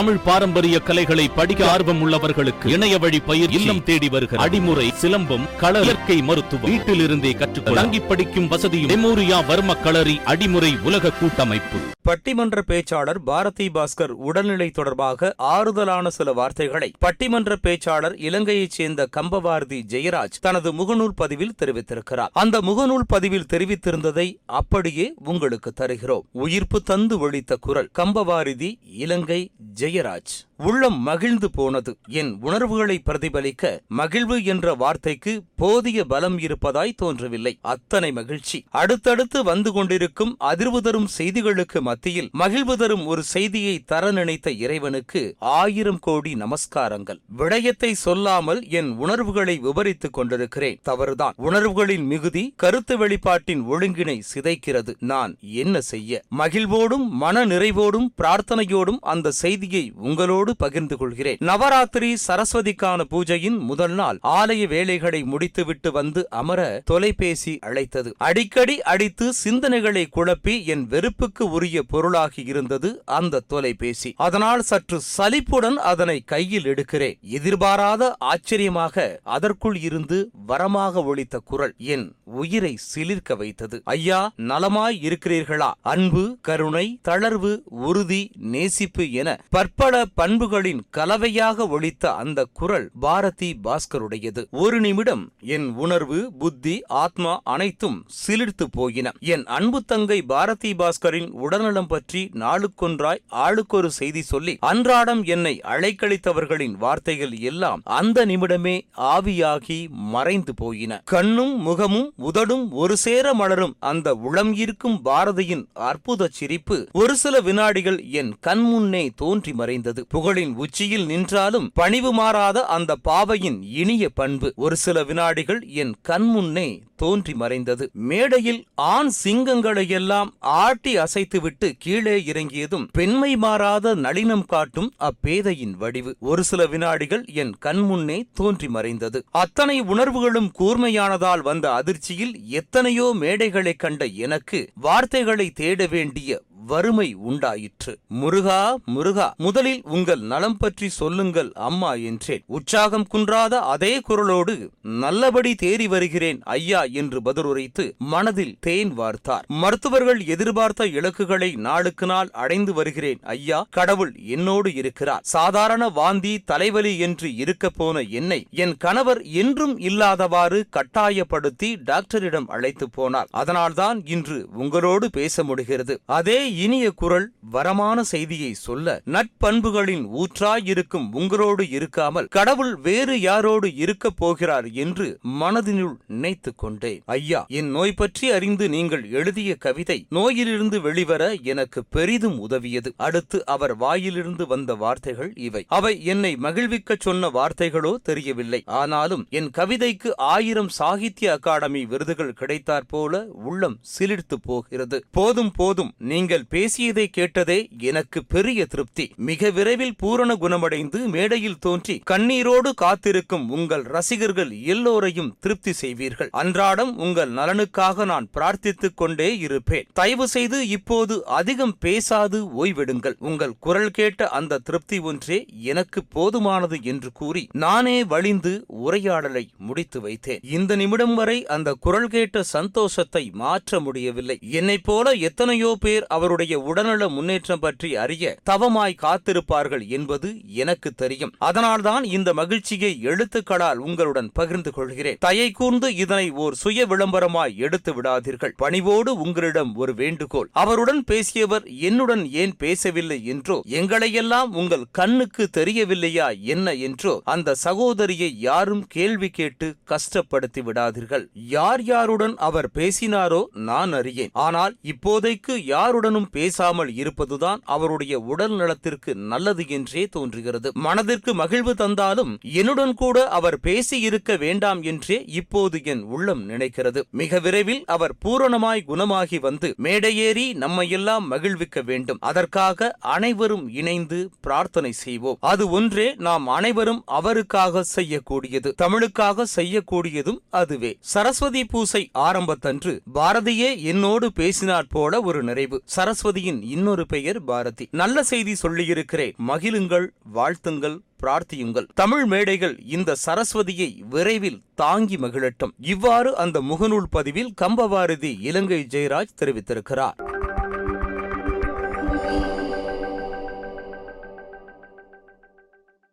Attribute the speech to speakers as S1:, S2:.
S1: தமிழ் பாரம்பரிய கலைகளை படிக்க ஆர்வம் உள்ளவர்களுக்கு இணைய வழி பயிர் இல்லம் தேடி வருகிற அடிமுறை சிலம்பம் கள இயற்கை மருத்துவம் வீட்டில் இருந்தே கற்றுக்கொள்ள தங்கி படிக்கும் வசதியும் மெமோரியா வர்ம களரி அடிமுறை உலக கூட்டமைப்பு.
S2: பட்டிமன்ற பேச்சாளர் பாரதி பாஸ்கர் உடல்நிலை தொடர்பாக ஆறுதலான சில வார்த்தைகளை பட்டிமன்ற பேச்சாளர் இலங்கையைச் சேர்ந்த கம்பவாரதி ஜெயராஜ் தனது முகநூல் பதிவில் தெரிவித்திருக்கிறார். அந்த முகநூல் பதிவில் தெரிவித்திருந்ததை அப்படியே உங்களுக்கு தருகிறோம். உயிர்ப்பு தந்து ஒழித்த குரல். கம்பவாரதி இலங்கை ஜெயராஜ் உள்ளம் மகிழ்ந்து போனது. என் உணர்வுகளை பிரதிபலிக்க மகிழ்வு என்ற வார்த்தைக்கு போதிய பலம் இருப்பதாய் தோன்றவில்லை. அத்தனை மகிழ்ச்சி. அடுத்தடுத்து வந்து கொண்டிருக்கும் அதிர்வு தரும் செய்திகளுக்கு மத்தியில் மகிழ்வு தரும் ஒரு செய்தியை தர நினைத்த இறைவனுக்கு ஆயிரம் கோடி நமஸ்காரங்கள். விடயத்தை சொல்லாமல் என் உணர்வுகளை விவரித்துக் கொண்டிருக்கிறேன். தவறுதான். உணர்வுகளின் மிகுதி கருத்து வெளிப்பாட்டின் ஒழுங்கினை சிதைக்கிறது. நான் என்ன செய்ய? மகிழ்வோடும் மன நிறைவோடும் பிரார்த்தனையோடும் அந்த செய்தியை உங்களோடு உங்களோடு பகிர்ந்து கொள்கிறேன். நவராத்திரி சரஸ்வதிக்கான பூஜையின் முதல் நாள் ஆலய வேலைகளை முடித்துவிட்டு வந்து அமர தொலைபேசி அழைத்தது. அடிக்கடி அடித்து சிந்தனைகளை குழப்பி என் வெறுப்புக்கு உரிய பொருளாகி இருந்தது அந்த தொலைபேசி. அதனால் சற்று சலிப்புடன் அதனை கையில் எடுக்கிறேன். எதிர்பாராத ஆச்சரியமாக அதற்குள் இருந்து வரமாக ஒழித்த குரல் என் உயிரை சிலிர்க்க வைத்தது. ஐயா நலமாய் இருக்கிறீர்களா? அன்பு கருணை தளர்வு உறுதி நேசிப்பு என பற்பல பண்பு பண்புகளின் கலவையாக ஒழித்த அந்த குரல் பாரதி பாஸ்கருடையது. ஒரு நிமிடம் என் உணர்வு புத்தி ஆத்மா அனைத்தும் சிலிர்த்து போயின. என் அன்பு தங்கை பாரதி பாஸ்கரின் உடல்நலம் பற்றி நாளுக்கொன்றாய் ஆளுக்கொரு செய்தி சொல்லி அன்றாடம் என்னை அழைக்கழித்தவர்களின் வார்த்தைகள் எல்லாம் அந்த நிமிடமே ஆவியாகி மறைந்து போயின. கண்ணும் முகமும் உதடும் ஒரு சேர மலரும் அந்த உளம் இருக்கும் பாரதியின் அற்புத சிரிப்பு ஒரு சில வினாடிகள் என் கண்முன்னே தோன்றி மறைந்தது. புகழ் புகழின் உச்சியில் நின்றாலும் பணிவு மாறாத அந்த பாவையின் இனிய பண்பு. ஒரு சில வினாடிகள் என் கண்முன்னே தோன்றி மறைந்தது. மேடையில் ஆண் சிங்கங்களையெல்லாம் ஆட்டி அசைத்துவிட்டு கீழே இறங்கியதும் பெண்மை மாறாத நளினம் காட்டும் அப்பேதையின் வடிவு. ஒரு சில வினாடிகள் என் கண்முன்னே தோன்றி மறைந்தது. அத்தனை உணர்வுகளும் கூர்மையானதால் வந்த அதிர்ச்சியில் எத்தனையோ மேடைகளைக் கண்ட எனக்கு வார்த்தைகளை தேட வேண்டிய வறுமை உண்டாயிற்று. முருகா முருகா முதலில் உங்கள் நலம் பற்றி சொல்லுங்கள் அம்மா என்றேன். உற்சாகம் குன்றாத அதே குரலோடு நல்லபடி தேறி வருகிறேன் ஐயா என்று பதிலுரைத்து மனதில் தேன் வார்த்தார். மருத்துவர்கள் எதிர்பார்த்த இலக்குகளை நாளுக்கு நாள் அடைந்து வருகிறேன் ஐயா. கடவுள் என்னோடு இருக்கிறார். சாதாரண வாந்தி தலைவலி என்று இருக்க போன என்னை என் கணவர் என்றும் இல்லாதவாறு கட்டாயப்படுத்தி டாக்டரிடம் அழைத்து போனார். அதனால்தான் இன்று உங்களோடு பேச முடிகிறது. அதே இனிய குரல் வரமான செய்தியை சொல்ல நட்பண்புகளின் ஊற்றாயிருக்கும் உங்களோடு இருக்காமல் கடவுள் வேறு யாரோடு இருக்கப் போகிறார் என்று மனதினுள் நினைத்துக் கொண்டேன். ஐயா என் நோய் பற்றி அறிந்து நீங்கள் எழுதிய கவிதை நோயிலிருந்து வெளிவர எனக்கு பெரிதும் உதவியது. அடுத்து அவர் வாயிலிருந்து வந்த வார்த்தைகள் இவை. அவை என்னை மகிழ்விக்கச் சொன்ன வார்த்தைகளோ தெரியவில்லை. ஆனாலும் என் கவிதைக்கு ஆயிரம் சாகித்ய அகாடமி விருதுகள் கிடைத்தாற் போல உள்ளம் சிலிர்த்து போகிறது. போதும் போதும் நீங்கள் பேசியதை கேட்டதே எனக்கு பெரிய திருப்தி. மிக விரைவில் பூரண குணமடைந்து மேடையில் தோன்றி கண்ணீரோடு காத்திருக்கும் உங்கள் ரசிகர்கள் எல்லோரையும் திருப்தி செய்வீர்கள். அன்றாடம் உங்கள் நலனுக்காக நான் பிரார்த்தித்துக் கொண்டே இருப்பேன். தயவு செய்து இப்போது அதிகம் பேசாது ஓய்விடுங்கள். உங்கள் குரல் கேட்ட அந்த திருப்தி ஒன்றே எனக்கு போதுமானது என்று கூறி நானே வழிந்து உரையாடலை முடித்து வைத்தேன். இந்த நிமிடம் வரை அந்த குரல் கேட்ட சந்தோஷத்தை மாற்ற முடியவில்லை. என்னைப் போல எத்தனையோ பேர் அவர் அவருடைய உடல்நல முன்னேற்றம் பற்றி அறிய தவமாய் காத்திருப்பார்கள் என்பது எனக்கு தெரியும். அதனால்தான் இந்த மகிழ்ச்சியை எழுத்துக்களால் உங்களுடன் பகிர்ந்து கொள்கிறேன். தயை கூர்ந்து இதனை ஓர் சுய விளம்பரமாய் எடுத்து விடாதீர்கள். பணிவோடு உங்களிடம் ஒரு வேண்டுகோள். அவருடன் பேசியவர் என்னுடன் ஏன் பேசவில்லை என்றோ எங்களையெல்லாம் உங்கள் கண்ணுக்கு தெரியவில்லையா என்ன என்றோ அந்த சகோதரியை யாரும் கேள்வி கேட்டு கஷ்டப்படுத்தி விடாதீர்கள். யார் யாருடன் அவர் பேசினாரோ நான் அறியேன். ஆனால் இப்போதைக்கு யாருடனும் பேசாமல் இருப்பதுதான் அவருடைய உடல் நலத்திற்கு நல்லது என்றே தோன்றுகிறது. மனதிற்கு மகிழ்வு தந்தாலும் என்னுடன் கூட அவர் பேசியிருக்க வேண்டாம் என்றே இப்போது என் உள்ளம் நினைக்கிறது. மிக விரைவில் அவர் பூரணமாய் குணமாகி வந்து மேடையேறி நம்மையெல்லாம் மகிழ்விக்க வேண்டும். அதற்காக அனைவரும் இணைந்து பிரார்த்தனை செய்வோம். அது ஒன்றே நாம் அனைவரும் அவருக்காக செய்யக்கூடியது தமிழுக்காக செய்யக்கூடியதும் அதுவே. சரஸ்வதி பூசை ஆரம்பத்தன்று பாரதியே என்னோடு பேசினாற் போல ஒரு நிறைவு. சர சரஸ்வதியின் இன்னொரு பெயர் பாரதி. நல்ல செய்தி சொல்லியிருக்கிறேன். மகிழுங்கள் வாழ்த்துங்கள் பிரார்த்தியுங்கள். தமிழ் மேடைகள் இந்த சரஸ்வதியை விரைவில் தாங்கி மகிழட்டும். இவ்வாறு அந்த முகநூல் பதிவில் கம்பபாரதி இலங்கை ஜெயராஜ் தெரிவித்திருக்கிறார்.